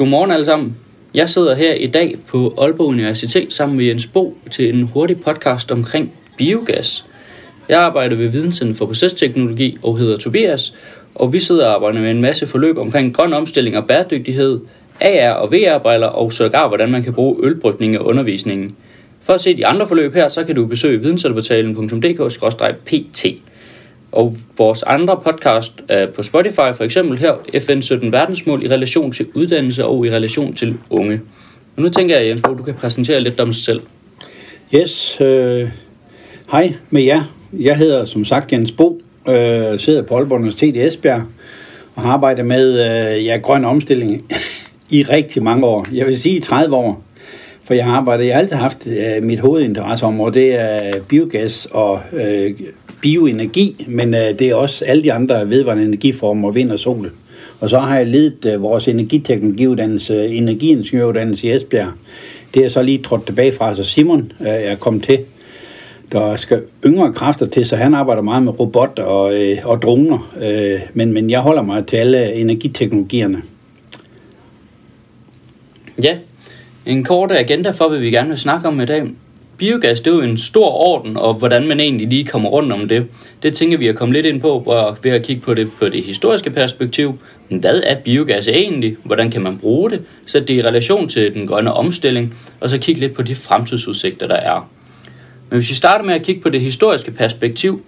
Godmorgen alle sammen. Jeg sidder her i dag på Aalborg Universitet sammen med Jens Bo til en hurtig podcast omkring biogas. Jeg arbejder ved Videnscenter for Procesteknologi og hedder Tobias, og vi sidder og arbejder med en masse forløb omkring grøn omstilling og bæredygtighed, AR og VR-briller og sågar hvordan man kan bruge ølbrygning i undervisningen. For at se de andre forløb her, så kan du besøge videnscenterportalen.dk-pt. Og vores andre podcast på Spotify, for eksempel her, FN 17 verdensmål i relation til uddannelse og i relation til unge. Og nu tænker jeg, Jens Bo, du kan præsentere lidt om dig selv. Yes, øh, hej med jer. Jeg hedder som sagt Jens Bo, øh, sidder på Aalborg Universitet i Esbjerg og har arbejdet med øh, ja, grøn omstilling i rigtig mange år. Jeg vil sige 30 år. For jeg har arbejdet, jeg har altid haft øh, mit hovedinteresseområde, det er biogas og øh, bioenergi, men øh, det er også alle de andre vedvarende energiformer, vind og sol. Og så har jeg ledet øh, vores energiteknologiuddannelse, energiingeniøruddannelse i Esbjerg. Det er så lige trådt tilbage fra, så Simon øh, er kommet til. Der skal yngre kræfter til, så han arbejder meget med robot og, øh, og droner. Øh, men, men jeg holder mig til alle energiteknologierne. Ja, en kort agenda for, hvad vi gerne vil snakke om i dag. Biogas, det er jo en stor orden, og hvordan man egentlig lige kommer rundt om det. Det tænker vi at komme lidt ind på, ved at kigge på det på det historiske perspektiv. Hvad er biogas egentlig? Hvordan kan man bruge det? Så det i relation til den grønne omstilling, og så kigge lidt på de fremtidsudsigter, der er. Men hvis vi starter med at kigge på det historiske perspektiv,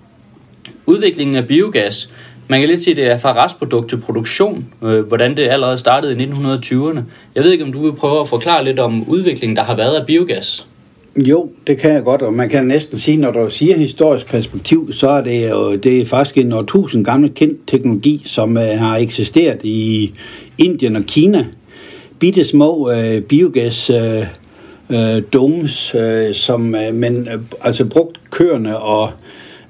udviklingen af biogas, man kan lidt sige, at det er fra restprodukt til produktion, øh, hvordan det allerede startede i 1920'erne. Jeg ved ikke, om du vil prøve at forklare lidt om udviklingen, der har været af biogas. Jo, det kan jeg godt, og man kan næsten sige, når du siger historisk perspektiv, så er det jo det er faktisk en årtusind gammel kendt teknologi, som uh, har eksisteret i Indien og Kina. Bitte små uh, biogas øh, uh, uh, domes, uh, som uh, men uh, altså brugt køerne og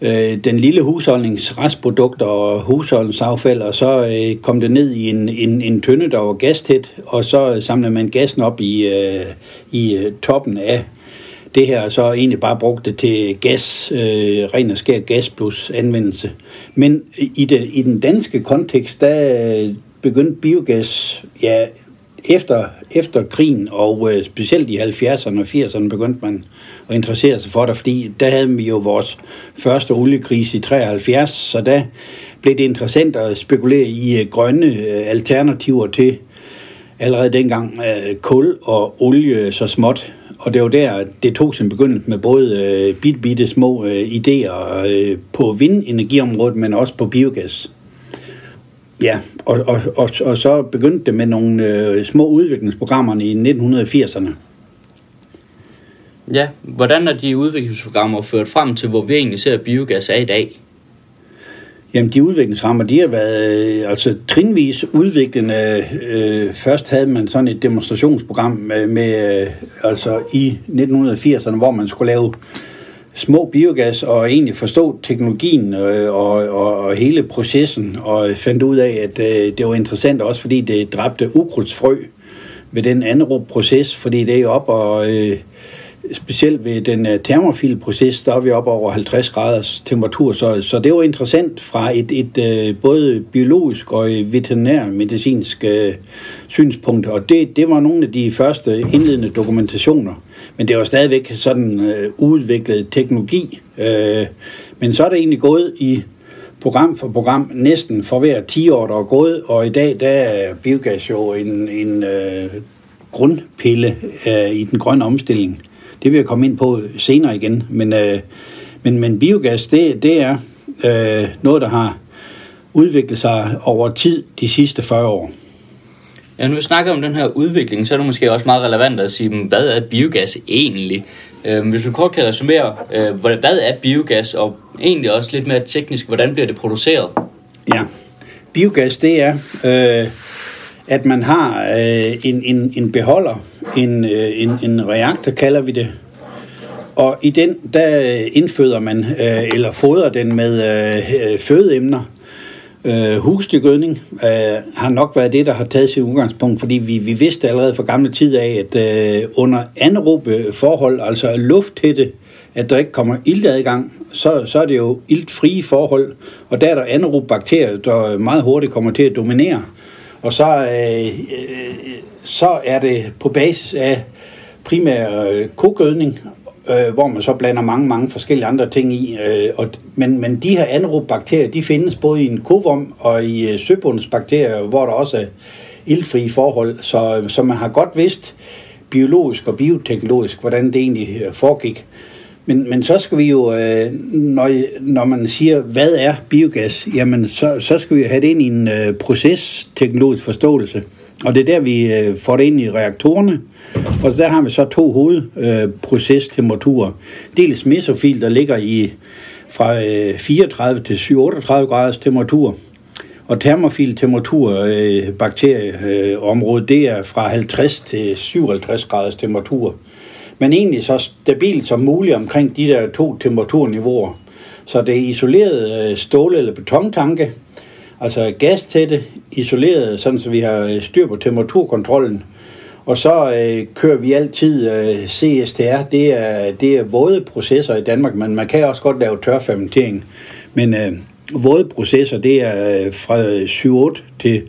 øh, den lille husholdnings restprodukter og husholdningsaffald, og så øh, kom det ned i en, en, en tynde, der var gastæt, og så samlede man gassen op i, øh, i toppen af det her, så egentlig bare brugt det til gas, øh, ren og skær gas plus anvendelse. Men i, det, i den danske kontekst, der øh, begyndte biogas, ja, efter, efter krigen, og øh, specielt i 70'erne og 80'erne, begyndte man at interessere sig for det, fordi der havde vi jo vores første oliekrise i 73, så der blev det interessant at spekulere i øh, grønne øh, alternativer til allerede dengang øh, kul og olie så småt. Og det var der, det tog sin begyndelse med både øh, bitte, bitte små øh, idéer øh, på vindenergiområdet, men også på biogas. Ja, og, og, og, og så begyndte det med nogle øh, små udviklingsprogrammer i 1980'erne. Ja, hvordan er de udviklingsprogrammer ført frem til, hvor vi egentlig ser biogas er i dag? Jamen, de udviklingsrammer, de har været øh, altså trinvis udviklende. Øh, øh, først havde man sådan et demonstrationsprogram med, med øh, altså i 1980'erne, hvor man skulle lave små biogas og egentlig forstå teknologien øh, og, og, og hele processen, og fandt ud af, at øh, det var interessant også, fordi det dræbte ukrudtsfrø ved den anaerob proces, fordi det er op og øh, specielt ved den øh, termofile proces, der er vi op over 50 graders temperatur, så, så det var interessant fra et, et øh, både biologisk og veterinærmedicinsk øh, synspunkt, og det, det var nogle af de første indledende dokumentationer. Men det var stadigvæk sådan udviklet teknologi. Men så er det egentlig gået i program for program, næsten for hver 10 år, der er gået, og i dag der er biogas jo en, en grundpille i den grønne omstilling. Det vil jeg komme ind på senere igen. Men, øh, men, men biogas, det, det er øh, noget, der har udviklet sig over tid de sidste 40 år. Ja, når vi snakker om den her udvikling, så er det måske også meget relevant at sige, hvad er biogas egentlig? Øh, hvis du kort kan resumere, øh, hvad er biogas, og egentlig også lidt mere teknisk, hvordan bliver det produceret? Ja, biogas det er... Øh, at man har øh, en, en, en beholder, Øh, en, en, en reaktor kalder vi det, og i den, der indføder man, øh, eller fodrer den med øh, øh, fødeemner. Øh, husdyrgødning øh, har nok været det, der har taget sit udgangspunkt, fordi vi, vi vidste allerede fra gamle tid af, at øh, under anaerobe øh, forhold, altså lufttætte, at der ikke kommer iltadgang, så, så er det jo iltfrie forhold, og der er der anaerobe bakterier, der meget hurtigt kommer til at dominere. Og så, øh, øh, så er det på basis af primær øh, kogødning, øh, hvor man så blander mange, mange forskellige andre ting i. Øh, og, men, men de her anaerobakterier, de findes både i en kovom og i øh, søbundsbakterier, hvor der også er ildfri forhold. Så, øh, så man har godt vidst biologisk og bioteknologisk, hvordan det egentlig øh, foregik. Men, men så skal vi jo, øh, når, når man siger, hvad er biogas, jamen så, så skal vi have det ind i en øh, procesteknologisk forståelse. Og det er der, vi øh, får det ind i reaktorerne. Og der har vi så to hovedprocestemperaturer. Øh, Dels mesofil, der ligger i fra øh, 34 til 38 graders temperatur. Og termofil temperatur, øh, bakterieområdet, det er fra 50 til 57 graders temperatur men egentlig så stabilt som muligt omkring de der to temperaturniveauer. Så det er isoleret øh, stål- eller betontanke, altså gastætte, isoleret, sådan så vi har øh, styr på temperaturkontrollen. Og så øh, kører vi altid øh, CSTR, det er, det er våde processer i Danmark, men man kan også godt lave tørfermentering. Men øh, våde processer, det er øh, fra 7-8 til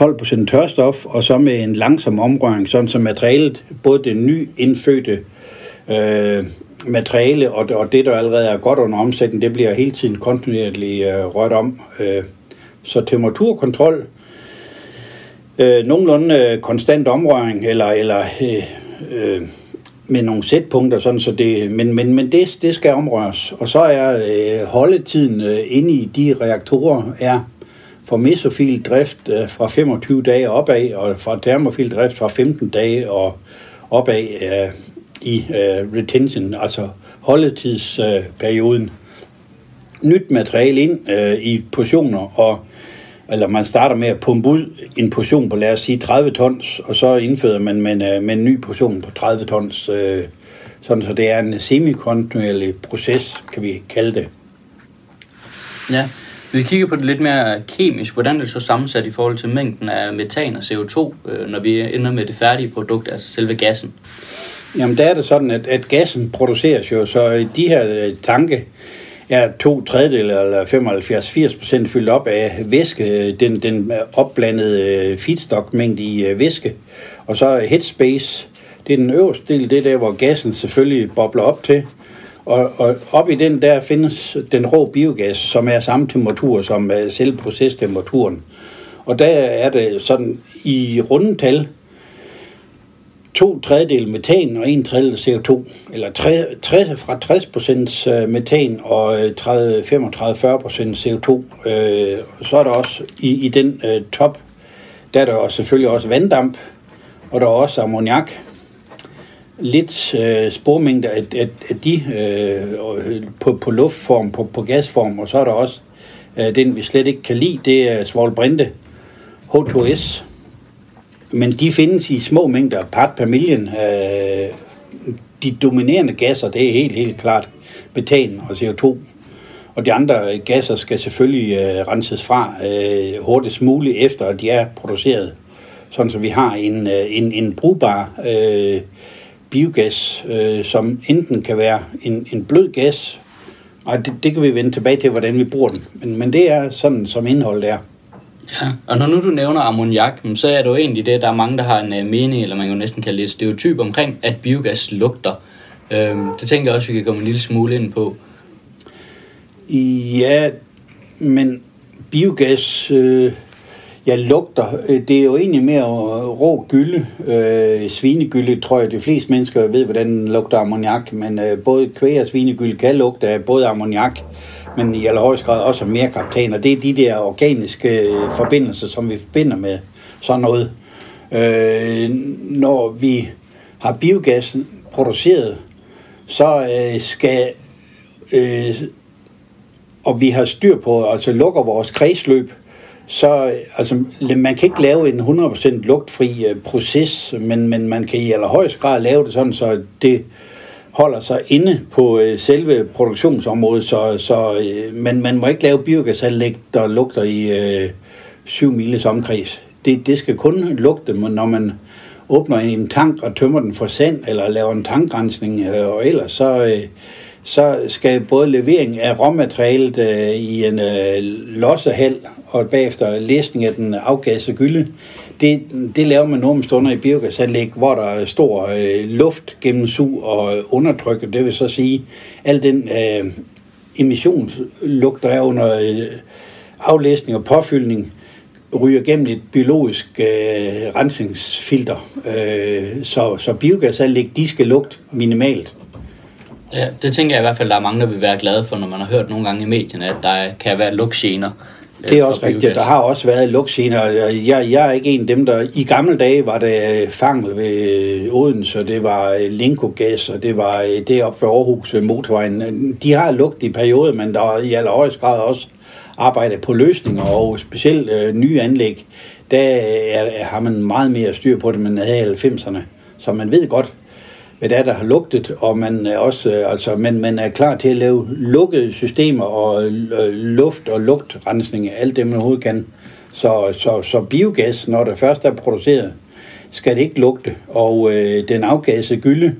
12% tørstof, og så med en langsom omrøring, sådan som materialet, både det nyindfødte øh, materiale, og, og det, der allerede er godt under omsætning, det bliver hele tiden kontinuerligt øh, rørt om. Øh, så temperaturkontrol, øh, nogenlunde øh, konstant omrøring, eller, eller øh, øh, med nogle sætpunkter, sådan, så det, men, men, men det, det skal omrøres. Og så er øh, holdetiden øh, inde i de reaktorer er for mesofil drift øh, fra 25 dage opad, og fra termofil drift fra 15 dage og opad. Øh, i øh, retention, altså holdetidsperioden. Øh, Nyt materiale ind øh, i portioner, og, eller man starter med at pumpe ud en portion på, lad os sige, 30 tons, og så indfører man med en, øh, med en ny portion på 30 tons, øh, sådan så det er en semikontinuerlig proces, kan vi kalde det. Ja, vi kigger på det lidt mere kemisk. Hvordan er det så sammensat i forhold til mængden af metan og CO2, øh, når vi ender med det færdige produkt, altså selve gassen? Jamen, der er det sådan, at, at gassen produceres jo, så de her øh, tanke er to tredjedel eller 75-80 procent fyldt op af væske, øh, den, den opblandede øh, feedstock-mængde i øh, væske. Og så headspace, det er den øverste del, det er der, hvor gassen selvfølgelig bobler op til. Og, og op i den der findes den rå biogas, som er samme temperatur som selve procestemperaturen. Og der er det sådan i rundetal, to tredjedel metan og en tredjedel CO2, eller 60, fra 60 procent øh, metan og 35-40 procent CO2. Øh, så er der også i, i den øh, top, der er der også, selvfølgelig også vanddamp, og der er også ammoniak. Lidt øh, spormængder af, af, af de øh, øh på, på luftform, på, på gasform, og så er der også øh, den, vi slet ikke kan lide, det er svolbrinte, H2S, men de findes i små mængder part per million. Øh, de dominerende gasser, det er helt, helt klart metan og CO2. Og de andre gasser skal selvfølgelig øh, renses fra øh, hurtigst muligt efter, at de er produceret. Sådan så vi har en, øh, en, en brugbar øh, biogas, øh, som enten kan være en, en blød gas, og det, det kan vi vende tilbage til, hvordan vi bruger den. Men, men det er sådan, som indholdet er. Ja, og når nu du nævner ammoniak, så er det jo egentlig det, der er mange, der har en øh, mening, eller man kan jo næsten kalde det et stereotyp omkring, at biogas lugter. Øhm, det tænker jeg også, vi kan komme en lille smule ind på. Ja, men biogas, øh, ja, lugter, øh, det er jo egentlig mere øh, rå gylde, øh, svinegylde, tror jeg, de fleste mennesker ved, hvordan den lugter ammoniak, men øh, både kvæg og svinegylde kan lugte af både ammoniak, men i allerhøjeste grad også mere kaptajner. Det er de der organiske øh, forbindelser, som vi forbinder med sådan noget. Øh, når vi har biogassen produceret, så øh, skal øh, og vi har styr på, altså lukker vores kredsløb, så øh, altså, man kan ikke lave en 100% lugtfri øh, proces, men, men man kan i allerhøjeste grad lave det sådan, så det holder sig inde på øh, selve produktionsområdet, så, så øh, man, man må ikke lave biogasanlæg, der lugter i øh, 7 miles omkreds. Det, det skal kun lugte, når man åbner en tank og tømmer den for sand, eller laver en tankrensning, øh, og ellers så, øh, så skal både levering af råmaterialet øh, i en øh, lossehal og bagefter læsning af den afgassede gylde, det, det laver man nogle stunder i biogasanlæg, hvor der er stor øh, luft gennemsug og undertryk. Det vil så sige, al den øh, emissionslugt, der er under øh, aflæsning og påfyldning, ryger gennem et biologisk øh, rensningsfilter. Øh, så, så biogasanlæg, de skal lugte minimalt. Ja, det tænker jeg i hvert fald, der er mange, der vil være glade for, når man har hørt nogle gange i medierne, at der kan være lugtgener. Øh, det er også rigtigt. Der har også været lugtgener. Jeg, jeg er ikke en af dem, der... I gamle dage var det Fangel ved Odense, det var Linkogas, og det var det op for Aarhus ved motorvejen. De har lugt i perioder, men der er i allerhøjeste grad også arbejdet på løsninger, og specielt øh, nye anlæg, der er, har man meget mere styr på det, man havde i 90'erne. Så man ved godt, hvad det er, der har lugtet, og man er også, øh, altså, man, man er klar til at lave lukkede systemer og øh, luft- og lugtrensning, alt det man overhovedet kan. Så, så, så biogas, når det først er produceret, skal det ikke lugte, og øh, den afgassede gylde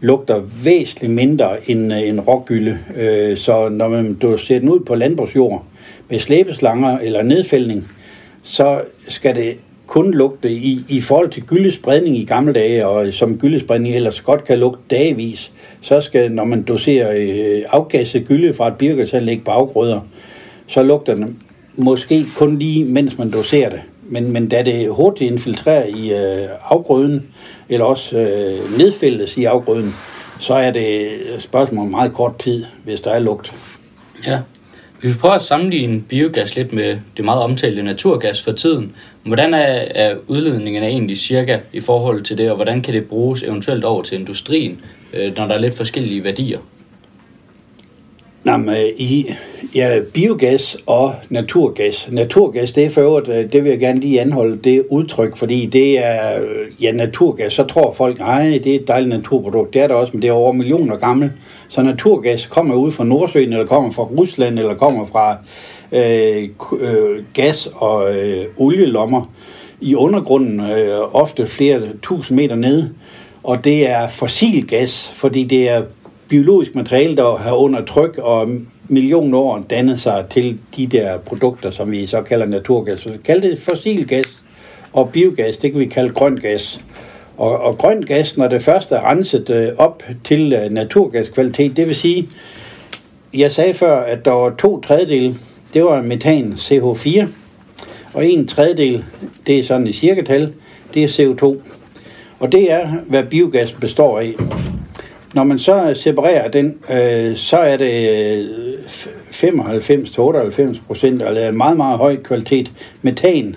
lugter væsentligt mindre end øh, en rågylde. Øh, så når man du ser den ud på landbrugsjord med slæbeslanger eller nedfældning, så skal det kun lugte i, i forhold til gyldespredning i gamle dage, og som gyldespredning ellers godt kan lugte dagvis, så skal, når man doserer øh, afgasset gylde fra et biogasanlæg på afgrøder, så lugter den måske kun lige, mens man doserer det. Men, men da det hurtigt infiltrerer i øh, afgrøden, eller også øh, nedfældes i afgrøden, så er det øh, spørgsmål om meget kort tid, hvis der er lugt. Ja, vi vil prøve at sammenligne biogas lidt med det meget omtalte naturgas for tiden. Hvordan er, er udledningen egentlig cirka i forhold til det, og hvordan kan det bruges eventuelt over til industrien, øh, når der er lidt forskellige værdier? Jamen, øh, i ja, biogas og naturgas. Naturgas, det er for øvrigt, øh, det vil jeg gerne lige anholde, det udtryk, fordi det er, ja, naturgas, så tror folk, nej, det er et dejligt naturprodukt. Det er det også, men det er over millioner gammel. Så naturgas kommer ud fra Nordsøen, eller kommer fra Rusland, eller kommer fra øh, øh, gas- og øh, olielommer i undergrunden, øh, ofte flere tusind meter nede. Og det er fossil gas, fordi det er biologisk materiale, der har under tryk og millioner år dannet sig til de der produkter, som vi så kalder naturgas. Så kald det fossil gas og biogas, det kan vi kalde grøn gas. Og, og grøn gas, når det først er renset øh, op til øh, naturgaskvalitet, det vil sige, jeg sagde før, at der var to tredjedel, det var metan CH4, og en tredjedel, det er sådan i cirkatal, det er CO2. Og det er, hvad biogas består af. Når man så separerer den, øh, så er det øh, 95-98 procent, eller en meget, meget høj kvalitet metan,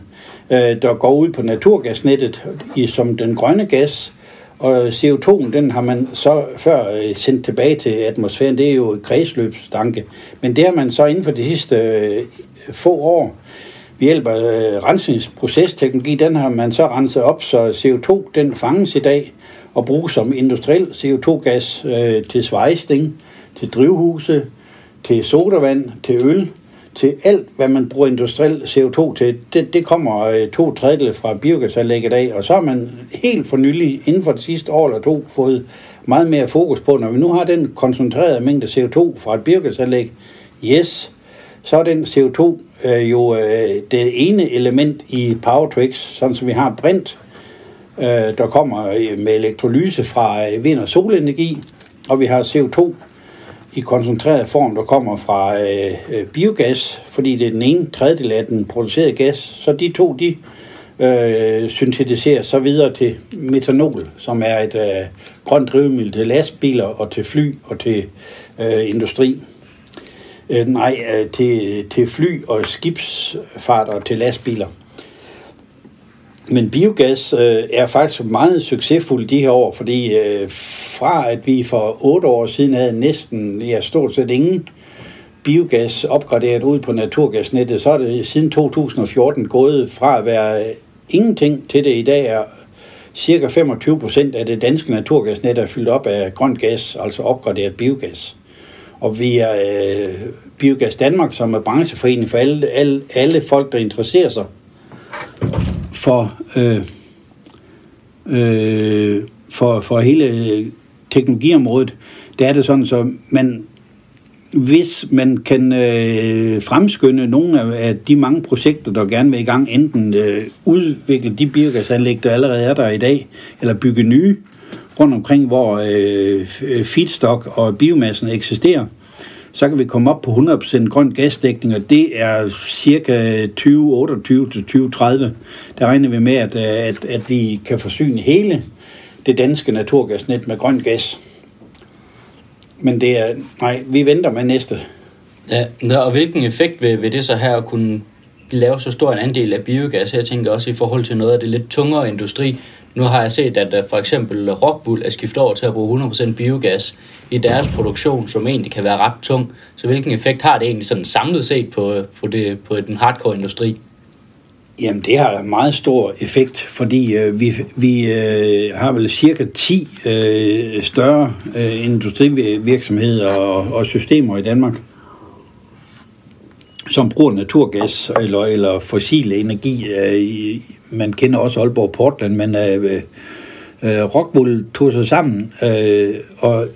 Øh, der går ud på naturgasnettet i, som den grønne gas. Og CO2, den har man så før øh, sendt tilbage til atmosfæren. Det er jo et kredsløbstanke. Men det har man så inden for de sidste øh, få år ved hjælp af øh, rensningsprocesteknologi, den har man så renset op, så CO2 den fanges i dag og bruges som industriel CO2-gas øh, til svejsting, til drivhuse, til sodavand, til øl, til alt, hvad man bruger industriel CO2 til. Det, det kommer øh, to tredjedel fra biogasanlægget af, og så har man helt for nylig, inden for det sidste år eller to, fået meget mere fokus på, når vi nu har den koncentrerede mængde CO2 fra et biogasanlæg, yes, så er den CO2 øh, jo øh, det ene element i Powertrix, sådan som vi har brint, øh, der kommer øh, med elektrolyse fra øh, vind- og solenergi, og vi har CO2 i koncentreret form, der kommer fra øh, øh, biogas, fordi det er den ene tredjedel af den producerede gas. Så de to, de øh, syntetiseres så videre til metanol, som er et øh, grønt drivmiddel til lastbiler og til fly og til øh, industri. Øh, nej, øh, til, til fly og skibsfart og til lastbiler. Men biogas øh, er faktisk meget succesfuld de her år, fordi øh, fra at vi for otte år siden havde næsten, ja stort set ingen biogas opgraderet ud på naturgasnettet, så er det siden 2014 gået fra at være øh, ingenting til det i dag er cirka 25 procent af det danske naturgasnet er fyldt op af grøn gas, altså opgraderet biogas. Og vi er øh, Biogas Danmark, som er brancheforening for alle, alle, alle folk, der interesserer sig for, øh, øh, for, for hele øh, teknologiområdet, der er det sådan, så man, hvis man kan øh, fremskynde nogle af, af de mange projekter, der gerne vil i gang, enten øh, udvikle de biogasanlæg, der allerede er der i dag, eller bygge nye rundt omkring, hvor øh, feedstock og biomassen eksisterer, så kan vi komme op på 100% grøn gasdækning, og det er cirka 2028 til 2030. Der regner vi med, at, øh, at, at vi kan forsyne hele det danske naturgasnet med grøn gas. Men det er, nej, vi venter med næste. Ja, og hvilken effekt vil, vil det så her at kunne lave så stor en andel af biogas? Jeg tænker også i forhold til noget af det lidt tungere industri. Nu har jeg set, at øh, for eksempel Rockwool er skiftet over til at bruge 100% biogas i deres produktion, som egentlig kan være ret tung. Så hvilken effekt har det egentlig sådan samlet set på, øh, på, det, på den hardcore industri? Jamen, det har en meget stor effekt, fordi øh, vi, vi øh, har vel cirka 10 øh, større øh, industrivirksomheder og, og systemer i Danmark, som bruger naturgas eller, eller fossil energi. Øh, man kender også Aalborg Portland, men øh, øh, Rockwool tog sig sammen, øh, og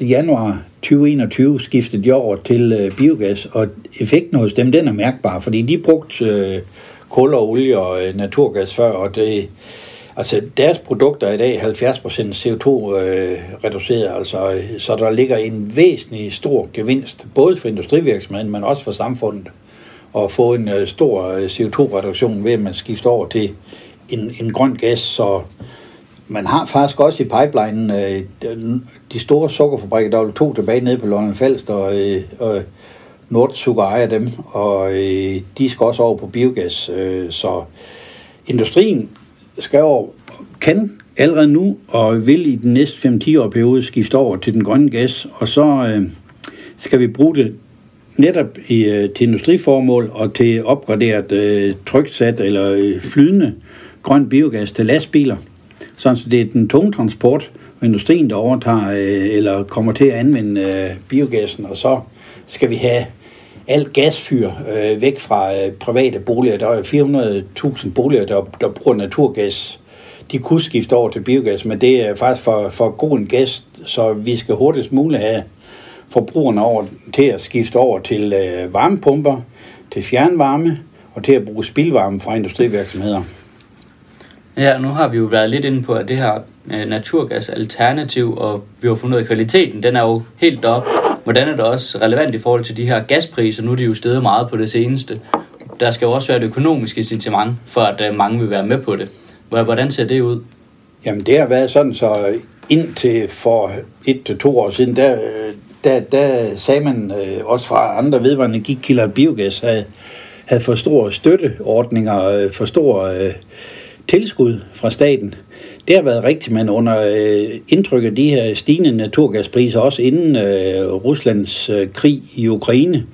1. januar 2021 skiftede de over til øh, biogas, og effekten hos dem, den er mærkbar, fordi de brugte øh, kul og olie og øh, naturgas før, og det, altså deres produkter er i dag 70% CO2 øh, reduceret, altså, øh, så der ligger en væsentlig stor gevinst, både for industrivirksomheden, men også for samfundet, at få en øh, stor øh, CO2-reduktion ved, at man skifter over til en, en grøn gas, så man har faktisk også i pipelinen øh, de store sukkerfabrikker, der er to tilbage nede på London Falster, og, øh, Nordsukker ejer dem, og øh, de skal også over på biogas. Øh, så industrien skal over, kan allerede nu og vil i den næste 5-10 år periode skifte over til den grønne gas, og så øh, skal vi bruge det netop i, øh, til industriformål og til opgraderet øh, tryksat eller øh, flydende grøn biogas til lastbiler. Sådan så det er den tunge transport og industrien, der overtager øh, eller kommer til at anvende øh, biogassen, og så skal vi have alt gasfyr øh, væk fra øh, private boliger. Der er 400.000 boliger, der, der bruger naturgas. De kunne skifte over til biogas, men det er faktisk for, for god en gas, så vi skal hurtigst muligt have forbrugerne over til at skifte over til øh, varmepumper, til fjernvarme og til at bruge spildvarme fra industrivirksomheder. Ja, nu har vi jo været lidt inde på, at det her øh, naturgas alternativ, og vi har fundet ud af kvaliteten, den er jo helt op. Hvordan er det også relevant i forhold til de her gaspriser? Nu er de jo steget meget på det seneste. Der skal jo også være et økonomisk incitament for, at øh, mange vil være med på det. Hvordan ser det ud? Jamen, det har været sådan, så indtil for et til to år siden, der, der, der sagde man øh, også fra andre vedvarende energikilder, at biogas havde, havde for store støtteordninger, øh, for store øh, tilskud fra staten. Det har været rigtigt, men under øh, indtryk af de her stigende naturgaspriser, også inden øh, Ruslands øh, krig i Ukraine,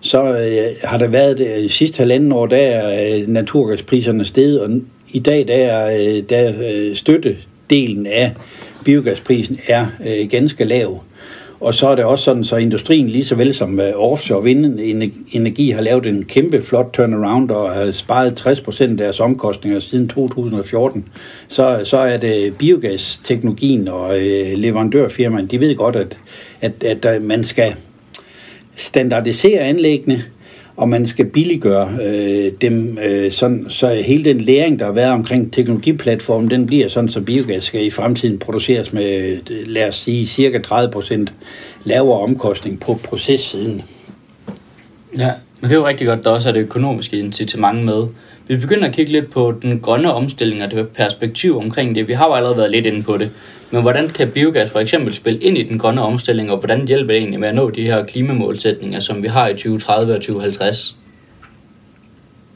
så øh, har der været det øh, sidste halvanden år, der er øh, naturgaspriserne steget, og i dag der er øh, der, øh, støttedelen af biogasprisen er øh, ganske lav. Og så er det også sådan, så industrien lige så vel som øh, offshore vindenergi har lavet en kæmpe flot turnaround og har sparet 60% af deres omkostninger siden 2014. Så, så er det biogasteknologien og øh, leverandørfirmaen, de ved godt, at, at, at øh, man skal standardisere anlæggene, og man skal billiggøre øh, dem, øh, sådan, så hele den læring, der har været omkring teknologiplatformen, den bliver sådan, så biogas skal i fremtiden produceres med, øh, lad os sige, cirka 30% lavere omkostning på processiden. Ja, men det er jo rigtig godt, der også er det økonomiske incitament med. Vi begynder at kigge lidt på den grønne omstilling og det perspektiv omkring det. Vi har jo allerede været lidt inde på det. Men hvordan kan biogas for eksempel spille ind i den grønne omstilling, og hvordan hjælper det egentlig med at nå de her klimamålsætninger, som vi har i 2030 og 2050?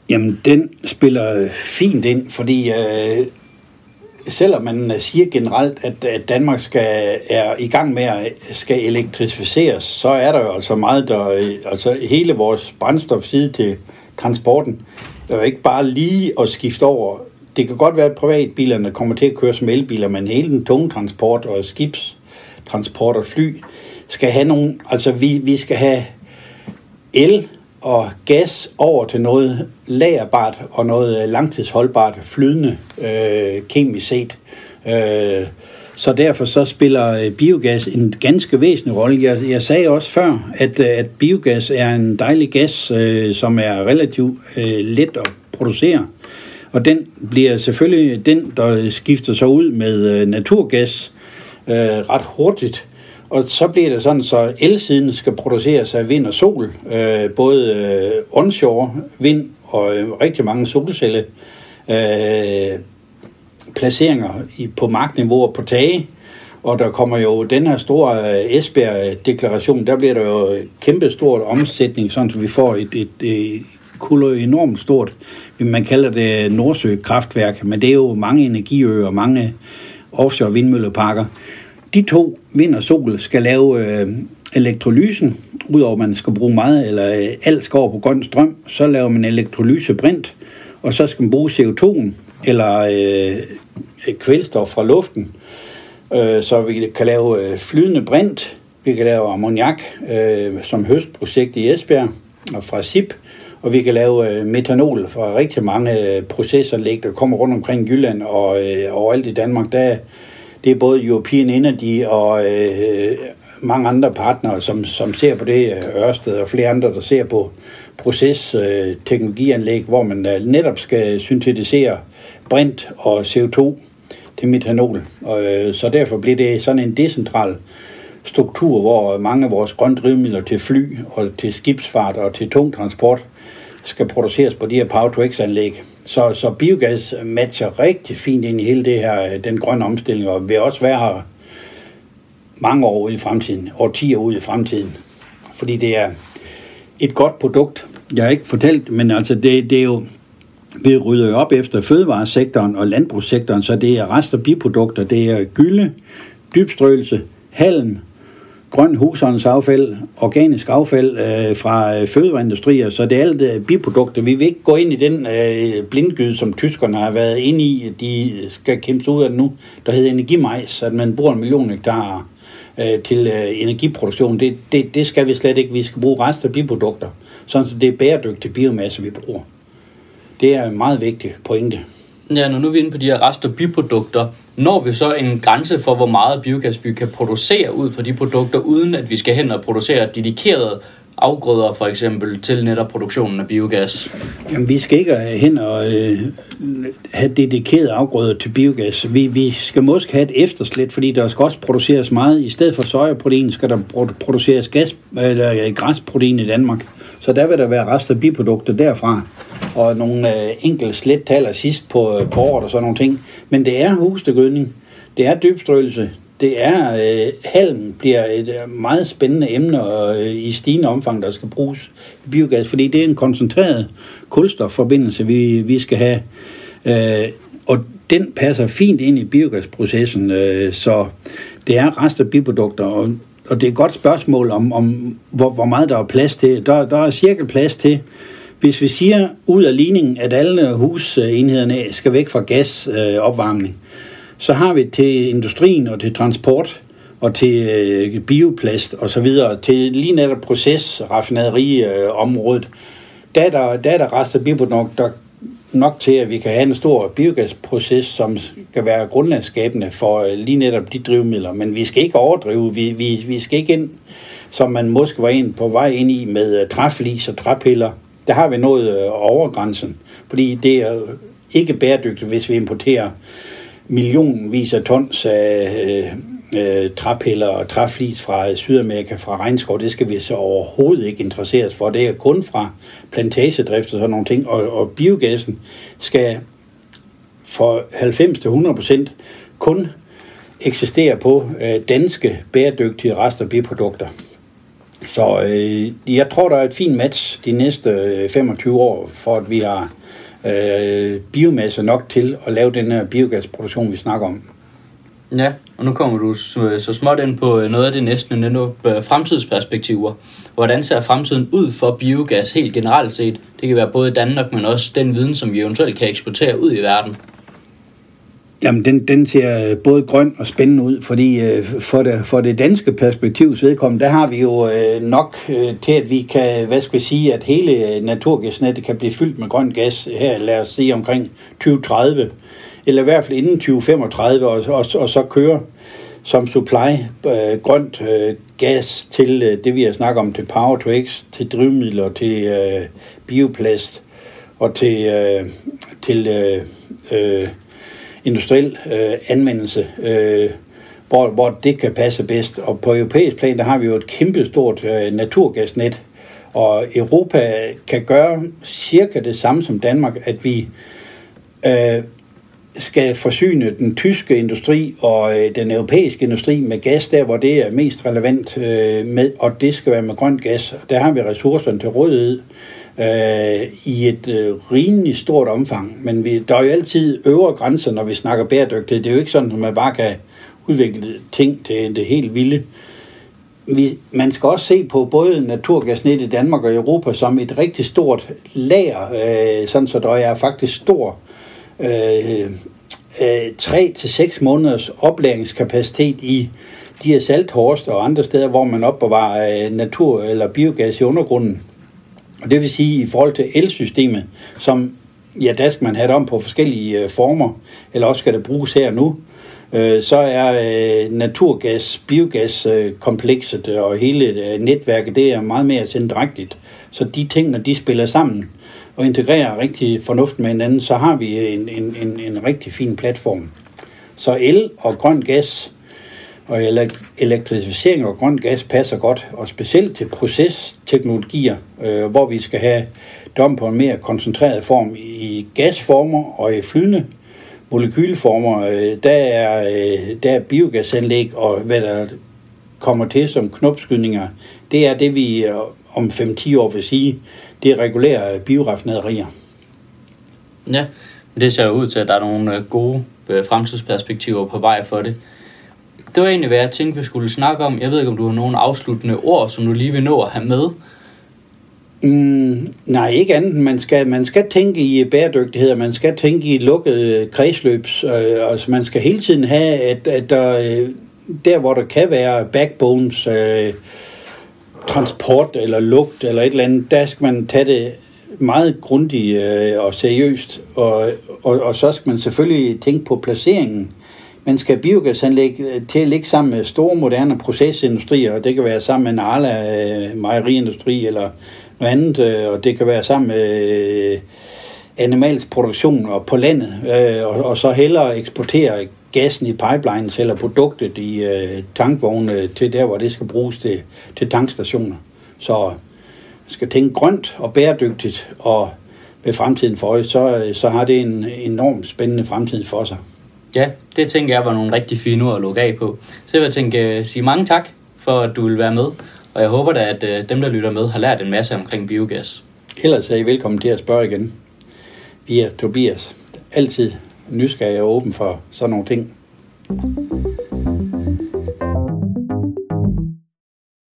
Jamen, den spiller fint ind, fordi øh, selvom man øh, siger generelt, at, at Danmark skal, er i gang med at skal elektrificeres, så er der jo altså meget, der, øh, altså hele vores brændstofside til transporten, er ikke bare lige at skifte over det kan godt være, at privatbilerne kommer til at køre som elbiler, men hele den tunge transport og skibstransport og fly skal have nogle, altså vi, vi skal have el og gas over til noget lagerbart og noget langtidsholdbart flydende øh, kemisk set. Øh, så derfor så spiller øh, biogas en ganske væsentlig rolle. Jeg, jeg sagde også før, at, øh, at biogas er en dejlig gas, øh, som er relativt øh, let at producere. Og den bliver selvfølgelig den, der skifter sig ud med øh, naturgas øh, ret hurtigt. Og så bliver det sådan, så elsiden skal produceres af vind og sol, øh, både øh, onshore vind og øh, rigtig mange solcelle øh, placeringer i, på markniveau og på tage. Og der kommer jo den her store øh, Esbjerg-deklaration, der bliver der jo kæmpe stort omsætning, sådan så vi får et, et, et kulder enormt stort, man kalder det Nordsø-kraftværk, men det er jo mange energiøer og mange offshore vindmølleparker. De to, vind og sol, skal lave øh, elektrolysen, udover at man skal bruge meget, eller øh, alt skal over på grøn strøm, så laver man elektrolysebrint, og så skal man bruge CO2'en, eller øh, kvælstof fra luften, øh, så vi kan lave øh, flydende brint, vi kan lave ammoniak øh, som høstprojekt i Esbjerg, og fra SIP, og vi kan lave øh, metanol fra rigtig mange øh, processanlæg, der kommer rundt omkring Jylland og øh, overalt i Danmark. Der, det er både European Energy og øh, mange andre partnere, som, som ser på det, øh, Ørsted og flere andre, der ser på procesteknologianlæg, øh, hvor man øh, netop skal syntetisere brint og CO2 til metanol. Og, øh, så derfor bliver det sådan en decentral struktur, hvor mange af vores grønne drivmidler til fly og til skibsfart og til tung transport skal produceres på de her Power-to-X-anlæg. Så, så biogas matcher rigtig fint ind i hele det her, øh, den grønne omstilling, og vil også være her mange år ude i fremtiden, årtier ude i fremtiden. Fordi det er et godt produkt. Jeg har ikke fortalt, men altså det, det er jo, vi rydder op efter fødevaresektoren og landbrugssektoren, så det er rest- og biprodukter. Det er gylde, dybstrøelse, halm, grøn husholdningsaffald, organisk affald øh, fra øh, fødevareindustrier, så det er alt øh, biprodukter. Vi vil ikke gå ind i den øh, blindgyde, som tyskerne har været inde i. De skal kæmpe ud af nu, der hedder energimajs, at man bruger en million hektar øh, til øh, energiproduktion. Det, det, det skal vi slet ikke. Vi skal bruge rest af biprodukter, sådan så det er bæredygtig biomasse, vi bruger. Det er en meget vigtig pointe. Ja, når nu er vi inde på de her rest- og biprodukter, når vi så en grænse for, hvor meget biogas vi kan producere ud fra de produkter, uden at vi skal hen og producere dedikerede afgrøder for eksempel til netop produktionen af biogas? Jamen, vi skal ikke hen og øh, have dedikerede afgrøder til biogas. Vi, vi skal måske have et efterslæt, fordi der skal også produceres meget. I stedet for sojaprotein skal der produceres gas, eller græsprotein i Danmark. Så der vil der være rester af biprodukter derfra og nogle øh, enkelte slet taler sidst på, øh, på året og sådan nogle ting. Men det er hustegødning, det er dybstrøelse, det er øh, halm bliver et øh, meget spændende emne og, øh, i stigende omfang, der skal bruges i biogas, fordi det er en koncentreret kulstofforbindelse, vi, vi skal have. Øh, og den passer fint ind i biogasprocessen, øh, så det er rest af biprodukter, og, og det er et godt spørgsmål om, om hvor, hvor meget der er plads til. Der, der er cirka plads til hvis vi siger ud af ligningen, at alle husenhederne skal væk fra gasopvarmning, så har vi til industrien og til transport og til øh, bioplast og så videre, til lige netop proces, raffinaderiområdet, der er der, der, er der rester biprodukter nok til, at vi kan have en stor biogasproces, som kan være grundlagsskabende for øh, lige netop de drivmidler. Men vi skal ikke overdrive. Vi, vi, vi skal ikke ind, som man måske var ind på vej ind i med øh, træflis og træpiller der har vi nået øh, overgrænsen, fordi det er ikke bæredygtigt, hvis vi importerer millionvis af tons af øh, øh, træpiller og træflis fra Sydamerika, fra regnskov, det skal vi så overhovedet ikke interesseres for. Det er kun fra plantagedrift og sådan nogle ting, og, og biogassen skal for 90-100% kun eksistere på øh, danske bæredygtige rester og biprodukter. Så øh, jeg tror, der er et fint match de næste øh, 25 år, for at vi har øh, biomasse nok til at lave den her biogasproduktion, vi snakker om. Ja, og nu kommer du øh, så småt ind på øh, noget af det næste, nemlig fremtidsperspektiver. Hvordan ser fremtiden ud for biogas helt generelt set? Det kan være både i Danmark, men også den viden, som vi eventuelt kan eksportere ud i verden. Jamen, den, den ser både grøn og spændende ud, fordi øh, for, det, for det danske perspektivs vedkommende, der har vi jo øh, nok øh, til, at vi kan, hvad skal vi sige, at hele øh, naturgasnettet kan blive fyldt med grøn gas her, lad os sige, omkring 2030. eller i hvert fald inden 2035, og, og, og så køre som supply øh, grønt øh, gas til øh, det, vi har snakket om, til Power to X, til drivmidler, til øh, bioplast og til, øh, til øh, øh, industriel øh, anvendelse, øh, hvor, hvor det kan passe bedst. Og på europæisk plan, der har vi jo et kæmpestort øh, naturgasnet, og Europa kan gøre cirka det samme som Danmark, at vi øh, skal forsyne den tyske industri og øh, den europæiske industri med gas der, hvor det er mest relevant øh, med, og det skal være med grøn gas. Der har vi ressourcerne til rådighed øh, Øh, i et øh, rimelig stort omfang, men vi, der er jo altid øvre grænser, når vi snakker bæredygtighed. Det er jo ikke sådan, at man bare kan udvikle ting til det helt vilde. Vi, man skal også se på både naturgasnet i Danmark og Europa som et rigtig stort lager, øh, sådan så der er faktisk stor øh, øh, 3 til seks måneders oplæringskapacitet i de her salthorst og andre steder, hvor man opbevarer øh, natur- eller biogas i undergrunden. Og det vil sige, i forhold til elsystemet, som ja, der skal man have det om på forskellige øh, former, eller også skal det bruges her nu, øh, så er øh, naturgas, biogaskomplekset øh, øh, og hele øh, netværket, det er meget mere centragtigt. Så de ting, når de spiller sammen, og integrerer rigtig fornuft med hinanden, så har vi en, en, en, en rigtig fin platform. Så el og grøn gas og elektrificering og grøn gas passer godt, og specielt til procesteknologier, øh, hvor vi skal have dom på en mere koncentreret form i gasformer og i flydende molekylformer. Øh, der, er, øh, der er biogasanlæg og hvad der kommer til som knopskydninger, det er det, vi øh, om 5-10 år vil sige, det er regulære bioraffinaderier. Ja, det ser ud til, at der er nogle øh, gode øh, fremtidsperspektiver på vej for det. Det var egentlig, hvad jeg tænkte, vi skulle snakke om. Jeg ved ikke, om du har nogle afsluttende ord, som du lige vil nå at have med. Mm, nej, ikke andet. Man skal, man skal tænke i bæredygtighed, man skal tænke i lukkede kredsløbs. Øh, altså man skal hele tiden have, at, at der, øh, der hvor der kan være backbones, øh, transport eller lugt eller et eller andet, der skal man tage det meget grundigt øh, og seriøst, og, og, og så skal man selvfølgelig tænke på placeringen. Man skal biogasanlæg øh, til at ligge sammen med store moderne procesindustrier, og det kan være sammen med en Arla øh, mejeriindustri eller noget andet, øh, og det kan være sammen med øh, animalsk produktion og på landet, øh, og, og så hellere eksportere gassen i pipelines eller produktet i øh, tankvogne til der, hvor det skal bruges til, til tankstationer. Så skal tænke grønt og bæredygtigt og med fremtiden for øje, så, øh, så har det en enormt spændende fremtid for sig. Ja, det tænker jeg var nogle rigtig fine ord at lukke af på. Så jeg vil tænke, øh, sige mange tak for, at du vil være med, og jeg håber da, at øh, dem, der lytter med, har lært en masse omkring biogas. Ellers er I velkommen til at spørge igen. Vi er Tobias. Altid nysgerrig og åben for sådan nogle ting.